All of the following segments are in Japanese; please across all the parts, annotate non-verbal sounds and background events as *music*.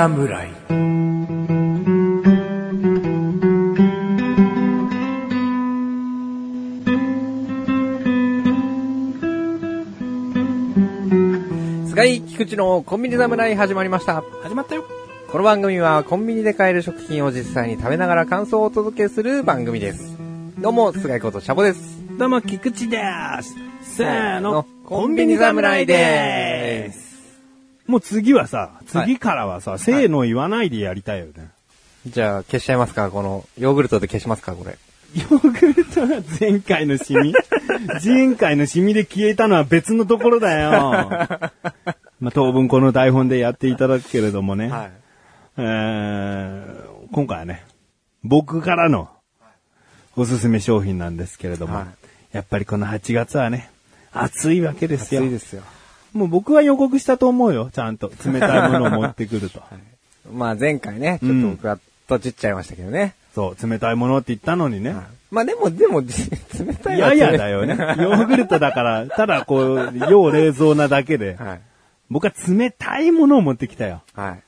侍菅井菊池のコンビニ侍始まりました。始まったよ。この番組はコンビニで買える食品を実際に食べながら感想をお届けする番組です。どうも、菅井ことシャボです。どうも、菊池です。せーの、コンビニ侍でーす。もう次はさ、次からはさ、せーの言わないでやりたいよね。じゃあ、消しちゃいますかこの、ヨーグルトで消しますかこれ。ヨーグルトが前回のシミ *laughs* 前回のシミで消えたのは別のところだよ。*laughs* まあ、当分この台本でやっていただくけれどもね。い。えー今回はね、僕からのおすすめ商品なんですけれども、はいやっぱりこの8月はね、暑いわけですよ。暑いですよ。もう僕は予告したと思うよ、ちゃんと。冷たいものを持ってくると。*laughs* まあ前回ね、ちょっと僕はとちっちゃいましたけどね。そう、冷たいものって言ったのにね。まあでも、でも、*laughs* 冷たいやはやだよね。*laughs* ヨーグルトだから、ただこう、要冷蔵なだけで。はい。僕は冷たいものを持ってきたよ。はい。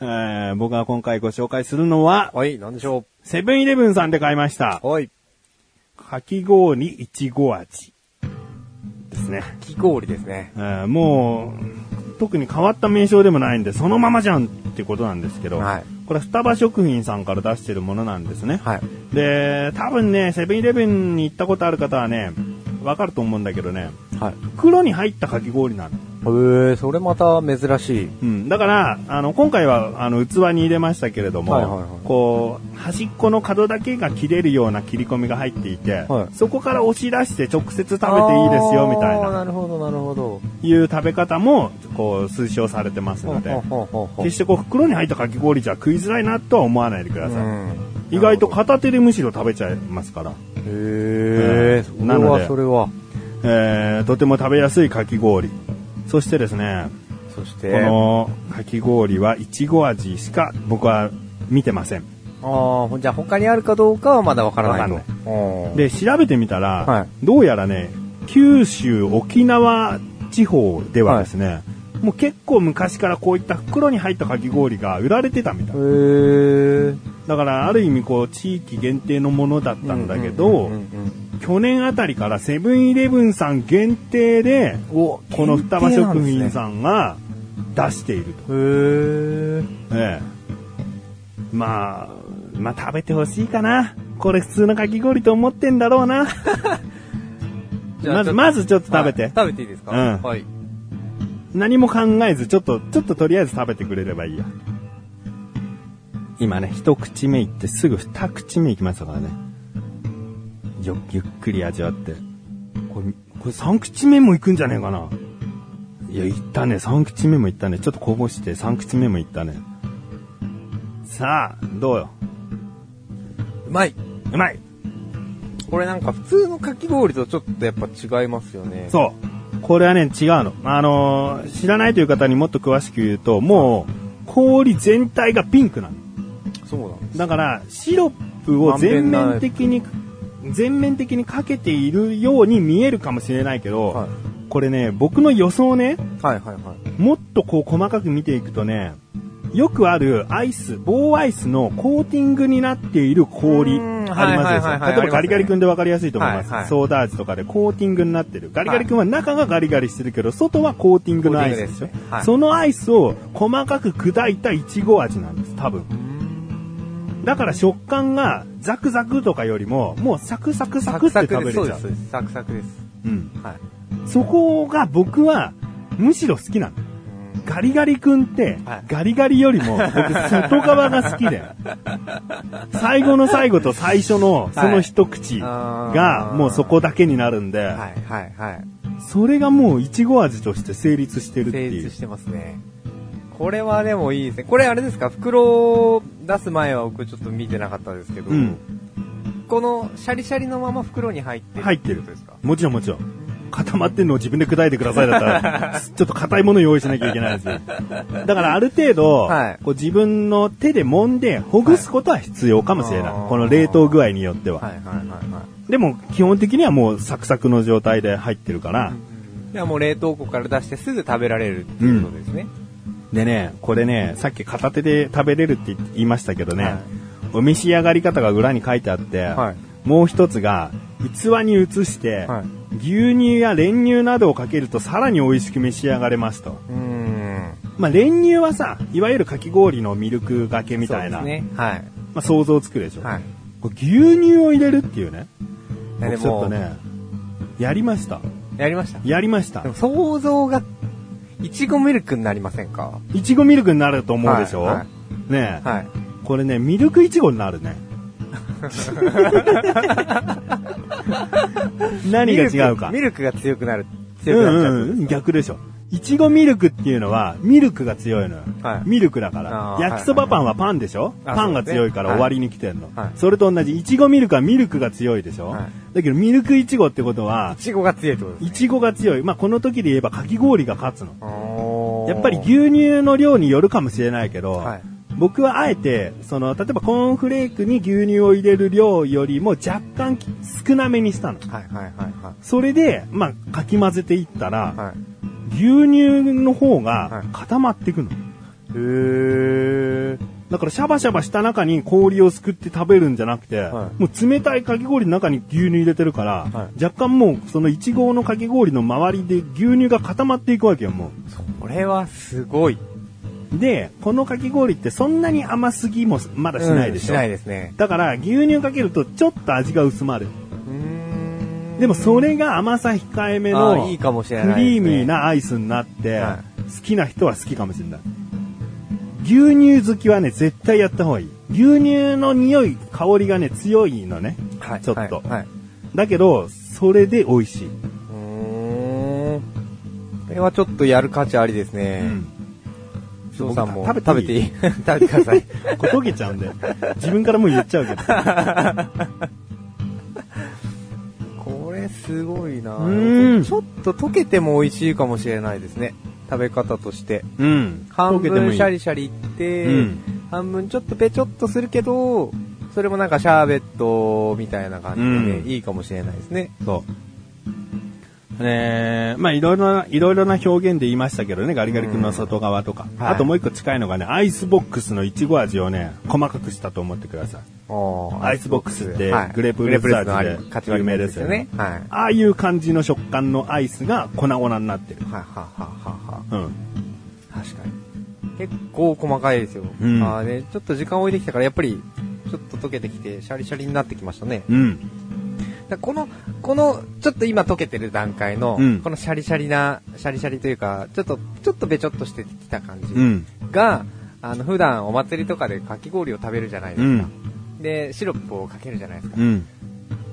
えー僕が今回ご紹介するのは、はい、なんでしょセブンイレブンさんで買いました。う。はい。かき氷いちご味。ですね。木氷ですね。えーもう、特に変わった名称でもないんで、そのままじゃんってことなんですけど、はいこれ双葉食品さんから出してるものなんですね。はい。で、多分ね、セブンイレブンに行ったことある方はね、わかると思うんだけどね、はい。袋に入ったかき氷なの。へえ、それまた珍しい。うん。だから、あの、今回は、あの、器に入れましたけれども、はいはいはいこう、端っこの角だけが切れるような切り込みが入っていて、はいそこから押し出して直接食べていいですよ、みたいな、なるほど、なるほど。いう食べ方も、こう、推奨されてますので、決してこう、袋に入ったかき氷じゃ食いづらいなとは思わないでください。うん意外と片手でむしろ食べちゃいますから。へえ、それなのでは、それは。えー、とても食べやすいかき氷。そしてですね、そして、このかき氷はいちご味しか僕は見てません。ああ、じゃあ他にあるかどうかはまだわからないと。で、調べてみたら、はいどうやらね、九州、沖縄地方ではですね、もう結構昔からこういった袋に入ったかき氷が売られてたみたい。へえ。だからある意味こう地域限定のものだったんだけど、去年あたりからセブンイレブンさん限定で、おこの双葉食品ん。さんが出していると。へえ。ええ。まあ、まあ食べてほしいかな。これ普通のかき氷と思ってんだろうな。*laughs* まず、まずちょっと食べて。はい食べていいですか？うんはい。何も考えず、ちょっと、ちょっととりあえず食べてくれればいいや。今ね、一口目いってすぐ二口目いきましたからね。よ、ゆっくり味わって。これ、これ三口目もいくんじゃねえかな。いや、いったね。三口目もいったね。ちょっとこぼして三口目もいったね。さあ、どうよ。うまい。うまいこれなんか普通のかき氷とちょっとやっぱ違いますよね。そう。これはね、違うの。あのー知らないという方にもっと詳しく言うと、もう、氷全体がピンクなの。だから、シロップを全面的に、全面的にかけているように見えるかもしれないけど、はいこれね、僕の予想ね、はいはいはい。もっとこう細かく見ていくとね、よくあるアイス、棒アイスのコーティングになっている氷、ありますはいはいはいはいでしょ？例えばガリガリ君で分かりやすいと思います。はいはいソーダ味とかでコーティングになってる。ガリガリ君は中がガリガリしてるけど、外はコーティングのアイスですねはいそのアイスを細かく砕いたイチゴ味なんです、多分。だから食感がザクザクとかよりも、もうサクサクサクって食べれちゃう。そうです、そうです。サクサクです。うん。はい。そこが僕はむしろ好きなの。ガリガリ君ってはい、ガリガリよりも僕外側が好きで、*laughs* 最後の最後と最初のその一口がもうそこだけになるんで、はいはいはい。それがもういちご味として成立してるっていう成立。してますね。これはでもいいですね。これあれですか？袋を出す前は僕ちょっと見てなかったですけど、うんこのシャリシャリのまま袋に入ってる入ってるですか？もちろんもちろん。固まってんのを自分で砕いてくださいだったら、*laughs* ちょっと硬いもの用意しなきゃいけないですよ。だからある程度、はいこう自分の手で揉んでほぐすことは必要かもしれない。はいこの冷凍具合によっては。はいはいはいはい。でも基本的にはもうサクサクの状態で入ってるから、いやもう冷凍庫から出してすぐ食べられるっていうことですね。でね、これね、さっき片手で食べれるって言いましたけどね、はいお召し上がり方が裏に書いてあって、はいもう一つが、器に移して、はい牛乳や練乳などをかけるとさらに美味しく召し上がれますと。うーん。まあ練乳はさ、いわゆるかき氷のミルクがけみたいな、ね。はい。まあ想像つくでしょ。はい。牛乳を入れるっていうね。ちょっもとね、やりました。やりました。やりましたで。も想像が、いちごミルクになりませんか？いちごミルクになると思うでしょ、はいはいねえ、はい。これね、ミルクいちごになるね。*laughs* 何が違うか？ミルクが強くなる。う強くなっちゃう。んうん、逆でしょ。いちごミルクっていうのは、ミルクが強いのよ。はいミルクだから焼きそばパンはパンでしょ、あパンが強いから終わりに来てんの。はいそれと同じ、いちごミルクはミルクが強いでしょ、はいだけどミルクいちごってことは、いちごが強いってことですいちごが強い。まあ、この時で言えばかき氷が勝つの。やっぱり牛乳の量によるかもしれないけど、はい僕はあえて、その、例えばコーンフレークに牛乳を入れる量よりも若干少なめにしたの。はいはいはいはい。それで、まあ、かき混ぜていったら、はい。牛乳の方がはい固まっていくの。へー。だからシャバシャバした中に氷をすくって食べるんじゃなくて、はいもう冷たいかき氷の中に牛乳入れてるから、はい若干もうそのいちごのかき氷の周りで牛乳が固まっていくわけよ、もこれはすごい。う。で、このかき氷ってそんなに甘すぎもまだしないでしょ。うんしないですね。だから牛乳かけるとちょっと味が薄まる。でもそれが甘さ控えめあのーいいかもしクリーミーなアイスになって、は好きな人は好きかもしれない。牛乳好きはね、絶対やった方がいい。牛乳の匂い、香りがね、強いのね。はい。ちょっとはい。はいだけど、それで美味しい。これはちょっとやる価値ありですね。うん。翔さんも僕食べていい？食べて *laughs* ください。*laughs* これ溶けちゃうんで。自分からもう言っちゃうけど。*laughs* すごいなうんちょっと溶けても美味しいかもしれないですね。食べ方として。うん。半分シャリシャリいって、うん半分ちょっとぺちょっとするけど、それもなんかシャーベットみたいな感じでね、うんいいかもしれないですね。そう。ねまあいろいろな、いろいろな表現で言いましたけどね、ガリガリ君の外側とか。はいあともう一個近いのがね、アイスボックスのいちご味をね、細かくしたと思ってください。アイスボックスってはいグレープフルーツ味でグレープフルーツのかち割りのやつですよね。ああいう感じの食感のアイスが粉々になってる。はははは。うん。確かに。結構細かいですよ。うんあーね、ちょっと時間置いてきたから、やっぱり、ちょっと溶けてきて、シャリシャリになってきましたね。うん。だこの、この、ちょっと今溶けてる段階の、うんこのシャリシャリな、シャリシャリというか、ちょっと、ちょっとべちょっとしてきた感じうん。が、あの、普段お祭りとかでかき氷を食べるじゃないですか。で、シロップをかけるじゃないですか。うん。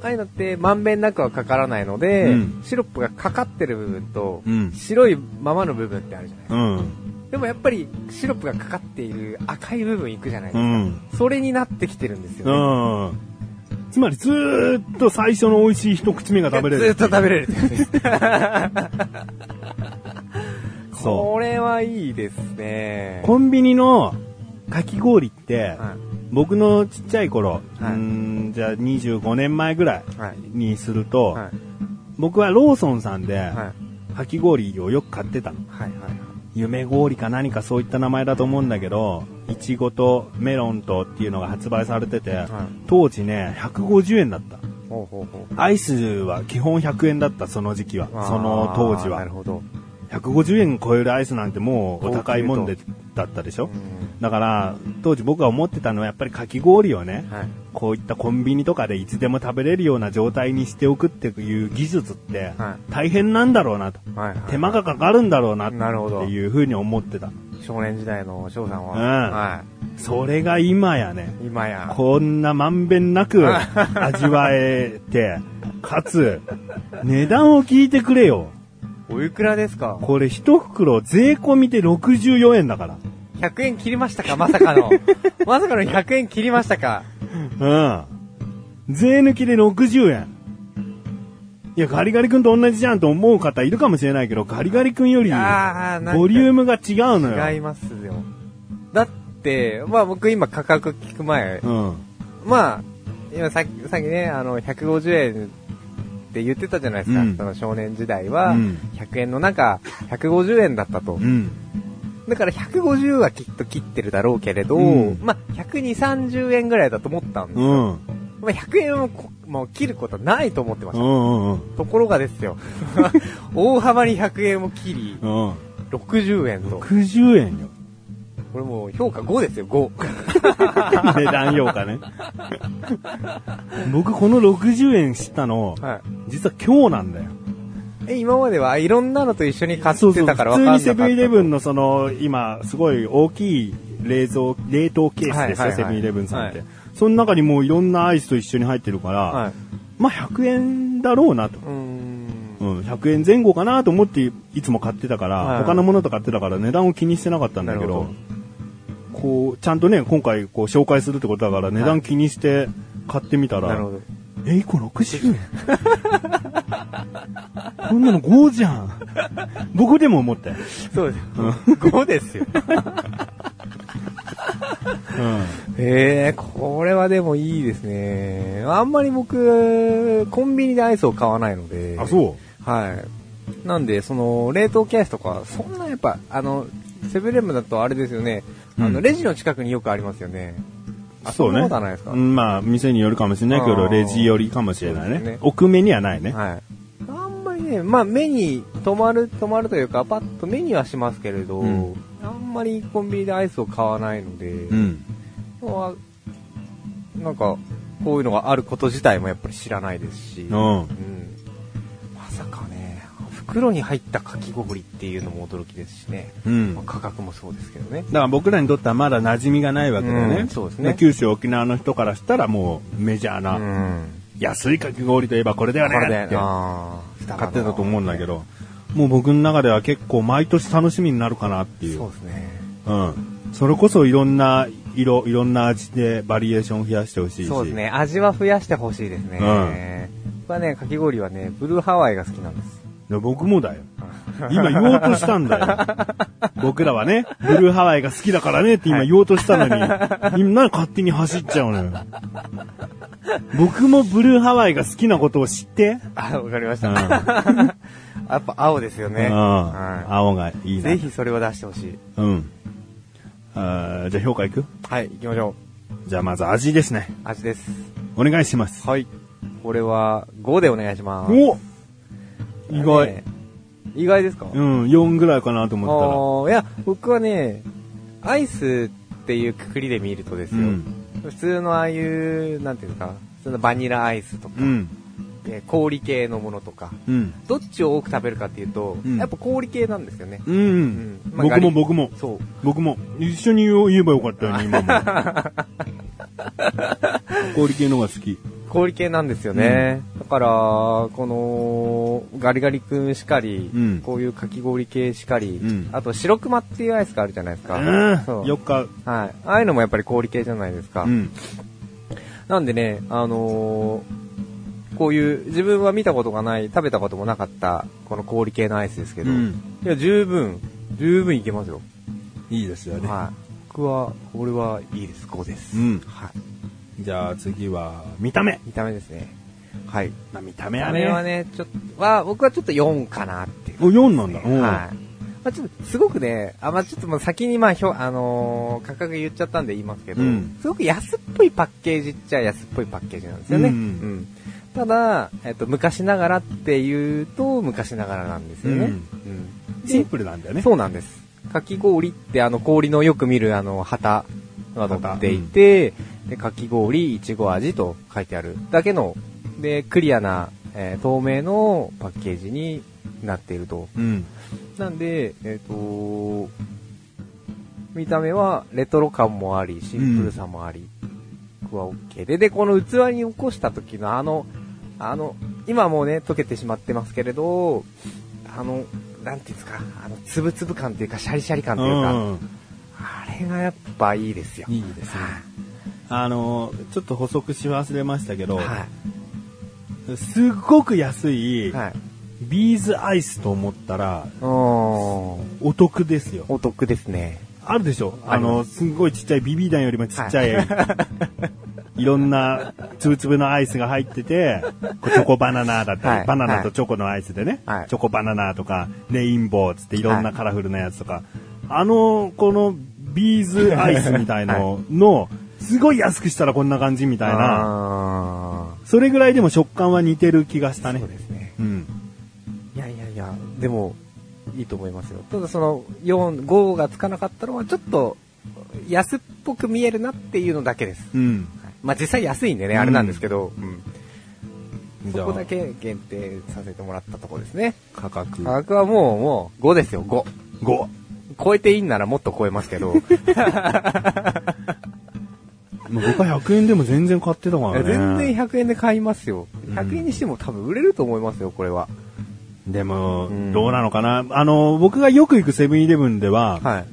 ああいうのって、まんべんなくはかからないので、うんシロップがかかってる部分と、うん白いままの部分ってあるじゃないですか。うん。でもやっぱり、シロップがかかっている赤い部分いくじゃないですか。うん。それになってきてるんですよね。うん。つまりずーっと最初の美味しい一口目が食べれる。ずっと食べれる *laughs* これはいいですねう。。コンビニのかき氷って、は僕のちっちゃい頃、はいうーんじゃあ25年前ぐらいい。はい。にすると、はい。僕はローソンさんで、はい。かき氷をよく買ってたの。はい。はい。夢氷か何かそういった名前だと思うんだけど、いちごとメロンとっていうのが発売されてて、当時ね、150円だった。ほうほうほう。アイスは基本100円だった、その時期は。その当時は。なるほど。150円超えるアイスなんてもうお高いもんでだったでしょ？うんだから、当時僕が思ってたのはやっぱりかき氷をね、はい。こういったコンビニとかでいつでも食べれるような状態にしておくっていう技術っては大変なんだろうなと。はい。はい。手間がかかるんだろうなっていうふうに思ってた。少年時代の翔さんは、うんはそれが今やね、い。今や、こんなまんべんなく *laughs* 味わえて、かつ、値段を聞いてくれよ。おいくらですか？これ一袋税込みで64円だから。100円切りましたか？まさかの。*laughs* まさかの100円切りましたか？うん。税抜きで60円。いや、ガリガリ君と同じじゃんと思う方いるかもしれないけど、ガリガリ君より、ああ、なんかボリュームが違うのよ。違いますよ。だって、まあ僕今価格聞く前、うん。まあ、今さっき、さっきね、あの、150円って言ってたじゃないですか。うんその少年時代は、うん100円の中、150円だったとう。ん。だから150はきっと切ってるだろうけれど、うんまあ、120、30円ぐらいだと思ったんですよ。うん。まあ、100円をこもう切ることはないと思ってました。うんうんうん。ところがですよ。*laughs* 大幅に100円を切り、うん。60円と。60円よ。これもう評価5ですよ、5。*laughs* 値段評価ね。僕この60円知ったの、はい。実は今日なんだよ。え、今まではいろんなのと一緒に買っそうそう。てたから普分かんなかった。通にセブンイレブンのその、今、すごい大きい冷蔵、冷凍ケースですよ、セブンイレブンさんって。はいその中にもういろんなアイスと一緒に入ってるから、はい。まあ100円だろうなと。うーん。うん、100円前後かなと思っていつも買ってたから、はい他のものと買ってたから値段を気にしてなかったんだけどこう、ちゃんとね、今回こう紹介するってことだから値段気にして買ってみたら、なるほど。え、1個60円？*laughs* こんなの5じゃん。僕でも思ったよ。そうです。5ですよ。うん。へえ、これはでもいいですね。あんまり僕、コンビニでアイスを買わないので。あ、そう？はい。なんで、その、冷凍ケースとか、そんなやっぱ、あの、セブンイレブンだとあれですよね。あの、うんレジの近くによくありますよね。あ、そんなことはないですか、うんまあ、店によるかもしれないけど、レジ寄りかもしれないね。ね奥目にはないね。はい。あんまりね、まあ目に止まる、止まるというか、パッと目にはしますけれど、うんあんまりコンビニでアイスを買わないので、うん。はなんか、こういうのがあること自体もやっぱり知らないですし、うん。うん袋に入ったかき氷っていうのも驚きですしね、うん。まあ価格もそうですけどね。だから僕らにとってはまだ馴染みがないわけだよね。うんそうですね九州沖縄の人からしたらもうメジャーうな、ん。安いかき氷といえばこれだよねこれでっ、て買ってたと思うんだけ。ど、もう僕の中では結構毎年楽しみになるかなっていう。そうですね。うん。それこそいろんな色、いろんな味でバリエーションを増やしてほしいし。そうですね。味は増やしてほしいですね。僕はね、かき氷はね、ブルーハワイが好きなんです。僕もだよ。今言おうとしたんだよ。僕らはね、ブルーハワイが好きだからねって今言おうとしたのに、今何勝手に走っちゃうのよ。僕もブルーハワイが好きなことを知って。あ、わかりました。うん。やっぱ青ですよね。青がいい。ぜひそれを出してほしい。うん。あーじゃあ評価いく？はい、行きましょじゃあまず味ですね。う。味です。お願いします。はい。これは5でお願いします。お意外。ね意外ですか？うん、4ぐらいかなとあ思っーいや、僕はね、アイスっていうくくりで見るとですよ。うん普通のああいう、なんていうか、普通のバニラアイスとかた、ら。うん。えー氷系のものとか、うん。どっちを多く食べるかっていうと、うんやっぱ氷系なんですよね。うん。うんまあ僕も僕も。そう。僕も。一緒に言えばよかったよね、今も。*laughs* 氷系の方が好き。氷系なんですよね。だから、この、ガリガリ君しかり、うんこういうかき氷系しかり、うんあと白熊っていうアイスがあるじゃないですか。うん。そうよっか。はい。ああいうのもやっぱり氷系じゃないですか。うん。なんでね、あのーこういう自分は見たことがない、食べたこともなかった、この氷系のアイスですけど、うんいや、十分、十分いけますよ。いいですよね。はい。僕は、俺はいいです。5です。うんはい。じゃあ次は、見た目。見た目ですね。はい。まあ、見た目見たはね。目はね、ちょっと、は、僕はちょっと4かなっていう。お、4なんだ。はい。まあ、ちょっと、すごくね、あ、まあ、ちょっともう先に、まあ、ひょ、あのー価格言っちゃったんで言いますけど、うんすごく安っぽいパッケージっちゃ安っぽいパッケージなんですよね。うんんただ、えっと、昔ながらっていうと、昔ながらなんですよね。うんうんシンプルなんだよね。そうなんです。かき氷ってあの氷のよく見るあの旗が載っていて、でかき氷いちご味と書いてあるだけの、で、クリアな、えー透明のパッケージになっていると。うん。なんで、えっ、と見た目はレトロ感もあり、シンプルさもあり、僕は OK で、で、この器に起こした時のあの、あの、今もうね、溶けてしまってますけれど、あの、なんていうんですか、あの、つぶつぶ感というか、シャリシャリ感というか、うんあれがやっぱいいですよ。いいですね。あの、ちょっと補足し忘れましたけど、はい。すっごく安い、はい。ビーズアイスと思ったら。お得ですよ。お得ですね。あるでしょ？あの、すんごいちっちゃいビビ弾よりもちっちゃい、い、ろんなつぶつぶのアイスが入ってて、チョコバナナだったり、はい。バナナとチョコのアイスでね、はい。チョコバナナとか、レインボーつっていろんなカラフルなやつとか、あの、このビーズアイスみたいのの、すごい安くしたらこんな感じみたいな、あそれぐらいでも食感は似てる気がしたーねそう。ですね。うん。いやいやいや、でも、いいと思いますよ。ただその、4、5がつかなかったのは、ちょっと、安っぽく見えるなっていうのだけです。うん。まあ実際安いんでね、あれなんですけど、うんじゃあそこだけ限定させてもらったところですね。価格価格はもう、もう、5ですよ、5。5。超えていいんならもっと超えますけど、*laughs* 僕は100円でも全然買ってたからね。全然100円で買いますよ。100円にしても多分売れると思いますよ、これは。でもうん、どうなのかな？あの、僕がよく行くセブンイレブンでは、はい。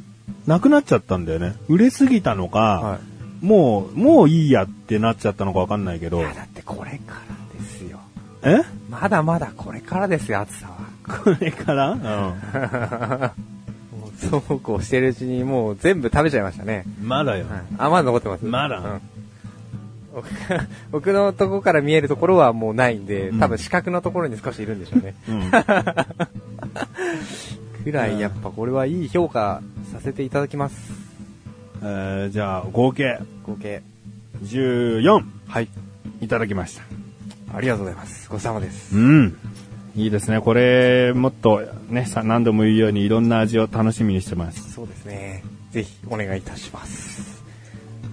なくなっちゃったんだよね。売れすぎたのか、はもう、もういいやってなっちゃったのかわかんないけい。いどや、、だってこれからですよ。え？まだまだこれからですよ、暑さは。*laughs* これから、うん、*laughs* そうこうしてるうちにもう全部食べちゃいましたね。まだよ。はい、あ、まだ残ってますまだうん *laughs* 僕のとこから見えるところはもうないんで、うん多分視覚のところに少しいるんでしょうね。うん。*laughs* くらいやっぱこれはいい評価させていただきます。えーじゃあ、合計合計。14はい。いただきました。ありがとうございます。ごちそうさまです。うん。いいですね。これ、もっとね、さ何度も言うようにいろんな味を楽しみにしてます。そうですね。ぜひお願いいたします。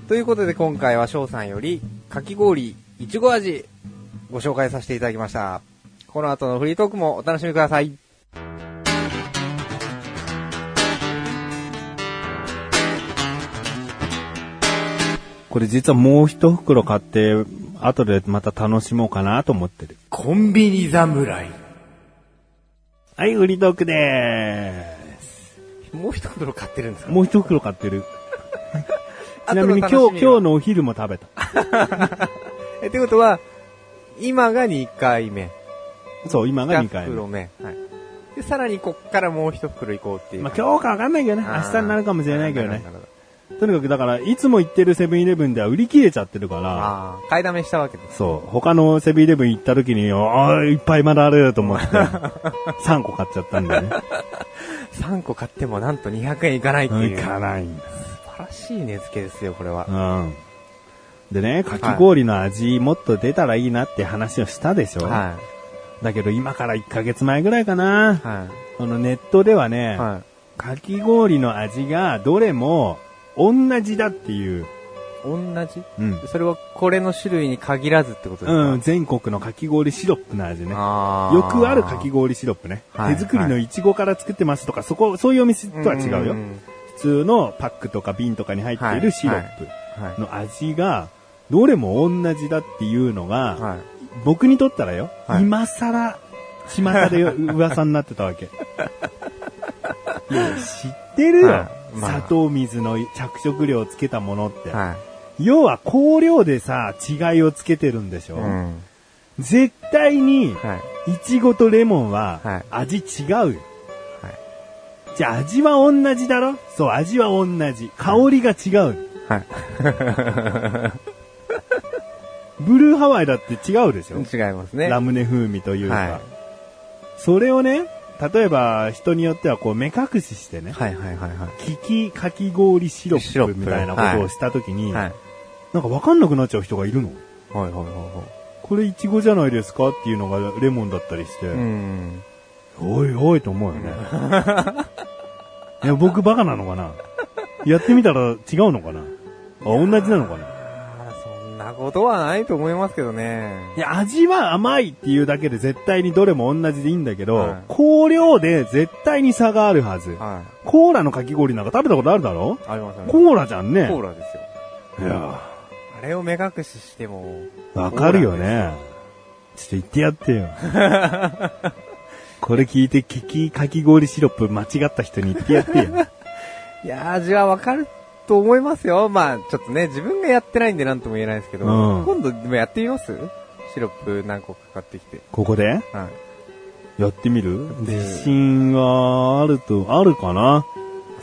ということで今回は翔さんよりかき氷いちご味ご紹介させていただきました。この後のフリートークもお楽しみください。これ実はもう一袋買って、後でまた楽しもうかなと思ってる。コンビニ侍。はい、売りトークでもう一袋買ってるんですーす。かもう一袋買ってる。*laughs* ちなみに今日、今日のお昼も食べた。*laughs* え、ってことは、今が2回目。そう、今が2 2回目。袋目。はい。で、さらにこっからもう一袋行こうっていう。まあ今日かわかんないけどね。明日になるかもしれないけどねなる。ほどとにかくだから、いつも行ってるセブンイレブンでは売り切れちゃってるから、ああ、買いだめしたわけです。そう、他のセブンイレブン行った時に、ああ、いっぱいまだあると思って、*laughs* 3個買っちゃったんだよね。*laughs* 3個買ってもなんと200円いかないっていう。行かない。素晴らしい値付けですよ、これは。うん。でね、かき氷の味もっと出たらいいなって話をしたでしょ、はだけど今から1ヶ月前ぐらいかな。い。はあのネットではね、い。はかき氷の味がどれも同じだっていう、い。同じ？うん。それはこれの種類に限らずってことですか？うん、全国のかき氷シロップの味ね。あーよくあるかき氷シロップね。はい手作りのいちごから作ってますとか、そこ、そういうお店とは違うよ。ん普通のパックとか瓶とかに入っているシロップはい。の味が、どれも同じだっていうのが、はい。僕にとったらよ、はい今更、巷で噂になってたわけ。*laughs* いや、知ってるよ。は砂糖水の着色料をつけたものって。は要は香料でさ、違いをつけてるんでしょ、い。うん。絶対に、はい。いちごとレモンははい、味違うよ。はい。じゃあ味は同じだろ？そう、味は同じ。香りが違う。はい。*laughs* ブルーハワイだって違うでしょ？違いますね。ラムネ風味というか。はいそれをね、例えば人によってはこう目隠ししてね、はいはいはいはい。キキかき氷シロップみたいなことをしたときに、はい。なんかわかんなくなっちゃう人がいるの？はいはいはいはこれイチゴじゃないですかっていうのがレモンだったりして、い。うん。おいおいと思うよね。*laughs* いや、僕バカなのかな？やってみたら違うのかな？あ、同じなのかな？なことはないと思いますけどね。いや、味は甘いっていうだけで絶対にどれも同じでいいんだけど、はい香料で絶対に差があるはず。はコーラのかき氷なんか食べたことあるだろ？い。ありますね。コーラじゃんね。コーラですよ。いやあれを目隠ししても。わかるよね。ちょっと言ってやってよ。これ聞いて、キキかき氷シロップ間違った人に言ってやってよ。*laughs* いやー、味はわかると思いますよ。まあ、ちょっとね、自分がやってないんでなんとも言えないですけど、うん今度でもやってみます？シロップ何個か買ってきて。ここで？はい。やってみる？自信はあると、あるかな？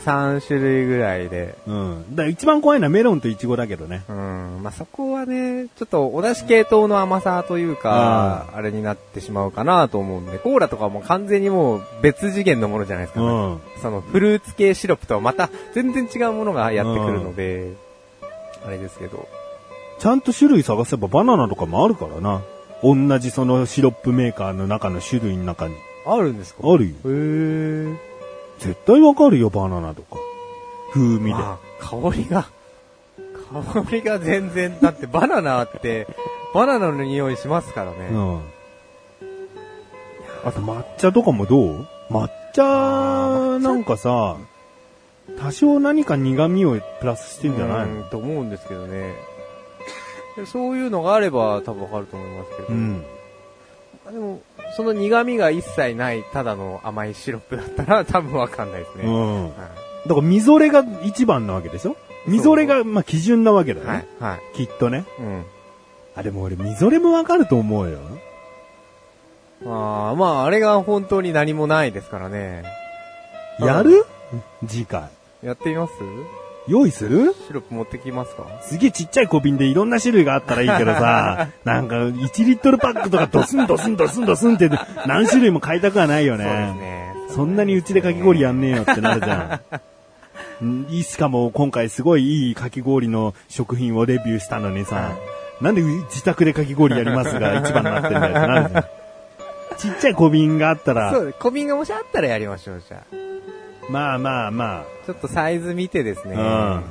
3種類ぐらいで。うん。だ一番怖いのはメロンとイチゴだけどね。うん。まあ、そこはね、ちょっとお出汁系統の甘さというか、あれになってしまうかなと思うんで、コーラとかも完全にもう別次元のものじゃないですか、うん。そのフルーツ系シロップとはまた全然違うものがやってくるので、あれですけど。ちゃんと種類探せばバナナとかもあるからな。同じそのシロップメーカーの中の種類の中に。あるんですか？あるよ。へー。絶対わかるよ、バナナとか。風味で。まあ、香りが、香りが全然、だってバナナって、バナナの匂いしますからね。うん。あと抹茶とかもどう？抹茶なんかさ、多少何か苦味をプラスしてんじゃないと思うんですけどね。でそういうのがあれば多分わかると思いますけど。うん。でも、その苦味が一切ない、ただの甘いシロップだったら多分わかんないですね。うん。はだから、みぞれが一番なわけでしょ？みぞれが、まあ、基準なわけだね。はい。はい。きっとね。うん。あ、でも俺、みぞれもわかると思うよ。ああ、まあ、あれが本当に何もないですからね。やる？次回。やってみます？用意する？シロップ持ってきますか？すげえちっちゃい小瓶でいろんな種類があったらいいけどさ、*laughs* なんか1リットルパックとかドスンドスンドスンドスンって何種類も買いたくはないよね。そうですね。そんなにうちでかき氷やんねえよってなるじゃん。んいいしかも今回すごいいいかき氷の食品をレビューしたのにさ、なんで自宅でかき氷やりますが *laughs* 一番になってんだよってなるじゃん。ちっちゃい小瓶があったら、そう、小瓶がもしあったらやりましょう、じゃあ。まあまあまちょっとサイズ見てですね。うん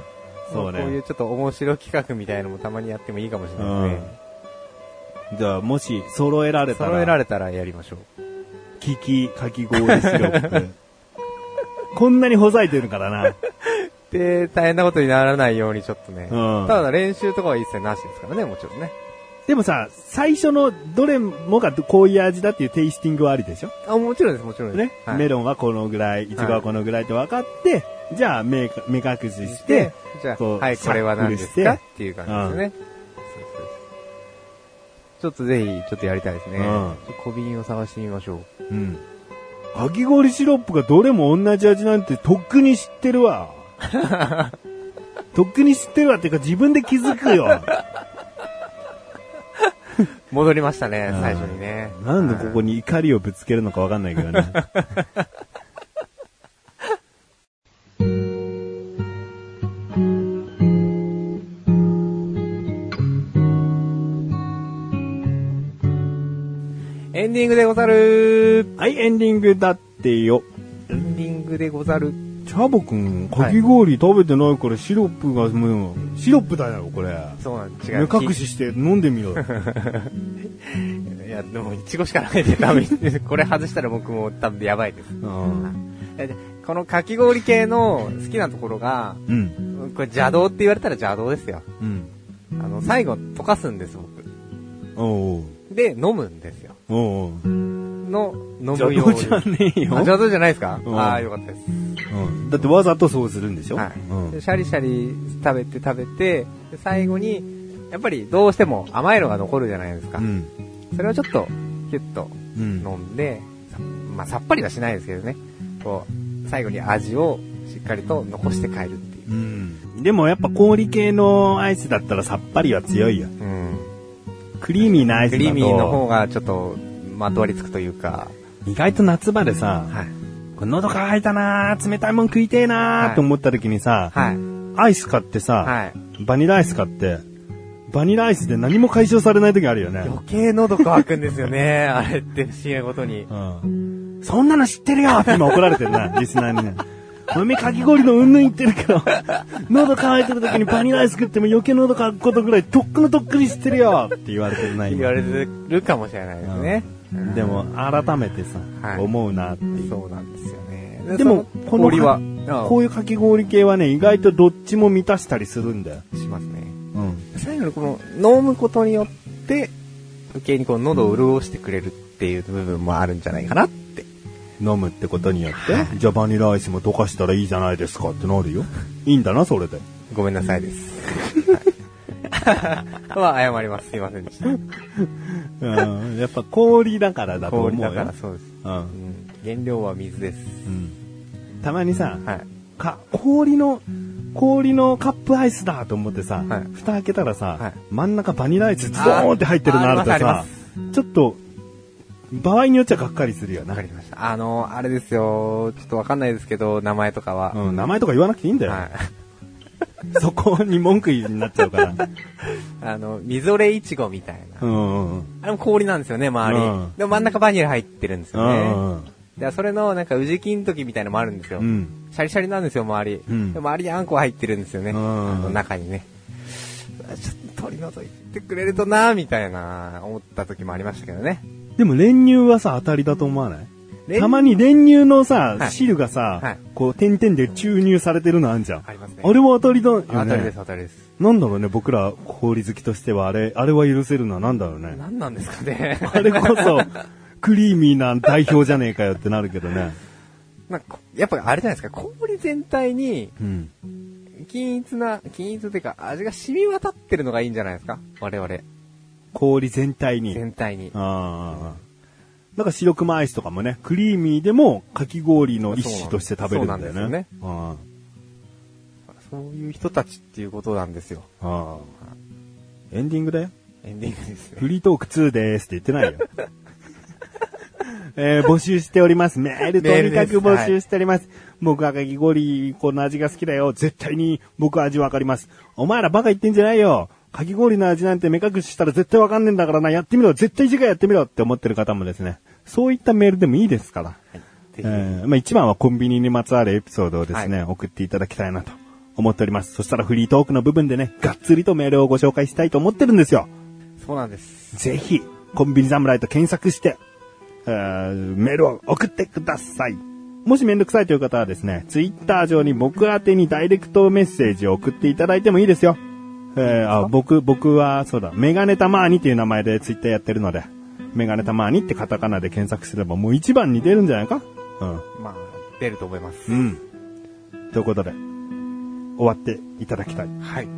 そうねこういうちょっと面白企画みたいのもたまにやってもいいかもしれないですね。あ、じゃあもし揃えられたら、揃えられたらやりましょう。キキかき氷シロップ。*laughs* こんなにほざいてるからな。で、大変なことにならないようにちょっとね。うんただ練習とかは一切なしですからね、もちろんね。でもさ、最初のどれもがこういう味だっていうテイスティングはありでしょ？あ、もちろんです、もちろんです。ね、はいメロンはこのぐらい、イチゴはこのぐらいって分かって、じゃあ目か目隠ししでて、、じゃあ、こうはい、これは何ですか？っていう感じですね。そうそうそうちょっとぜひ、ちょっとやりたいですね。うん小瓶を探してみましょう。うん。かき氷シロップがどれも同じ味なんてとっくに知ってるわ。*laughs* とっくに知ってるわっていうか自分で気づくよ。戻りましたね、うん最初にね。なんでここに怒りをぶつけるのかわかんないけどね。エンディングでござるはい、エンディングだってよ。エンディングでござるチャボくん、かき氷食べてないからシロップがもう、シロップだよ、これ。そうなん。違目う。隠しして飲んでみろよ。*laughs* いや、でも、いちごしかないんでダメ。これ外したら僕も多分やばいです。このかき氷系の好きなところが、うん。これ邪道って言われたら邪道ですよ。うん。あの、最後溶かすんです、僕。で、飲むんですよ。おうおうの、飲邪むように。道じゃねえよ。あ邪道じゃないですか、うんああ、よかったです。うん。だってわざとそうするんでしょ？はい、うんでシャリシャリ食べて食べて、で最後に、やっぱりどうしても甘いのが残るじゃないですか。うん。それをちょっと、ヒュッとうん。飲んで、さまあ、さっぱりはしないですけどね。こう、最後に味をしっかりと残して帰るっていう。うん。でもやっぱ氷系のアイスだったらさっぱりは強いよ。うん。クリーミーなアイスだと。クリーミーの方がちょっと、まとわりつくというか、意外と夏場でさ、はい。喉乾いたなー冷たいもん食いてえなーはいって思った時にさ、はい。アイス買ってさ、はい。バニラアイス買って、バニラアイスで何も解消されない時あるよね。余計喉乾くんですよね。*laughs* あれって不思議なことに。うん。そんなの知ってるよって今怒られてるな、*laughs* リスナーにね。おめえかき氷のうんぬん言ってるけど、喉乾いてる時にバニラアイス食っても余計喉乾くことぐらいとっくのとっくに知ってるよって言われてるな、今言われてるかもしれないですね。でも、改めてさ、はい思うなっていう。そうなんですよね。でも、この氷は、こういうかき氷系はね、意外とどっちも満たしたりするんだよ。しますね。うん。最後にこの、飲むことによって、余計にこう喉を潤してくれるっていう部分もあるんじゃないかなって。飲むってことによって、じゃあバニラアイスも溶かしたらいいじゃないですかってなるよ。いいんだな、それで。ごめんなさいです。は *laughs* い *laughs* は謝ります。すいませんでした。うん。やっぱ氷だからだと思うよ。氷だからそうです。うん。うん。原料は水です。うん。たまにさ、はい。か、氷の、氷のカップアイスだと思ってさ、はい蓋開けたらさ、はい真ん中バニラアイスズドーンって入ってるのあるとあーありまさちょっと、場合によっちゃがっかりするよなわか。りました。あの、あれですよ、ちょっとわかんないですけど、名前とかは。うん、名前とか言わなくていいんだよ。はい。*laughs* そこに文句になっちゃうから。あの、みぞれいちごみたいな。うんうんうん。あれも氷なんですよね、周り。うんでも真ん中バニラ入ってるんですうよね。んうんで、それの、なんか、宇治金時みたいなのもあるんですよ。うん。シャリシャリなんですよ、周り。うんで周りにあんこ入ってるんですよね。うんあの中にね。ちょっと取り除いてくれるとなみたいな、思った時もありましたけどね。でも練乳はさ、当たりだと思わない？たまに練乳のさ、はい汁がさ、はいこう、点々で注入されてるのあんじゃん。ありあれも当たりだよね。当たりです、当たりです。なんだろうね、僕ら氷好きとしては、あれ、あれは許せるのはなんだろうね。何なんですかね。あれこそ、クリーミーな代表じゃねえかよってなるけどね。なんか、やっぱあれじゃないですか、氷全体に、うん。均一な、均一というか、味が染み渡ってるのがいいんじゃないですか？我々。氷全体に。全体に。ああ。だから白熊アイスとかもね、クリーミーでもかき氷の一種として食べるんだよね。そうなんですあそういう人たちっていうことなんですよ。あああエンディングだよ。エンディングですね。フリートーク2でーすって言ってないよ。えー募集しております。メールとにかく募集しております。僕はかき氷、この味が好きだよ。絶対に僕は味わかります。お前らバカ言ってんじゃないよ。かき氷の味なんて目隠ししたら絶対わかんねえんだからな。やってみろ。絶対次回やってみろって思ってる方もですね。そういったメールでもいいですから。ぜひえーまあ一番はコンビニにまつわるエピソードをですね、送っていただきたいなと思っております。そしたらフリートークの部分でね、がっつりとメールをご紹介したいと思ってるんですよ。そうなんです。ぜひ、コンビニ侍と検索して、えーメールを送ってください。もしめんどくさいという方はですね、ツイッター上に僕宛てにダイレクトメッセージを送っていただいてもいいですよ。えーあ僕、僕は、そうだ、メガネタマーニっていう名前でツイッターやってるので、メガネタマーニってカタカナで検索すればもう一番に出るんじゃないか？うん。まあ、出ると思います。うん。ということで、終わっていただきたい。はい。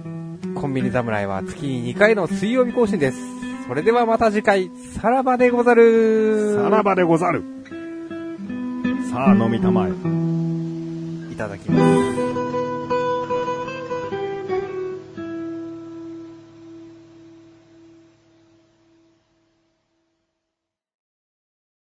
コンビニ侍は月に2回の水曜日更新です。それではまた次回、さらばでござる。さらばでござる。さあ、飲みたまえ。いただきます。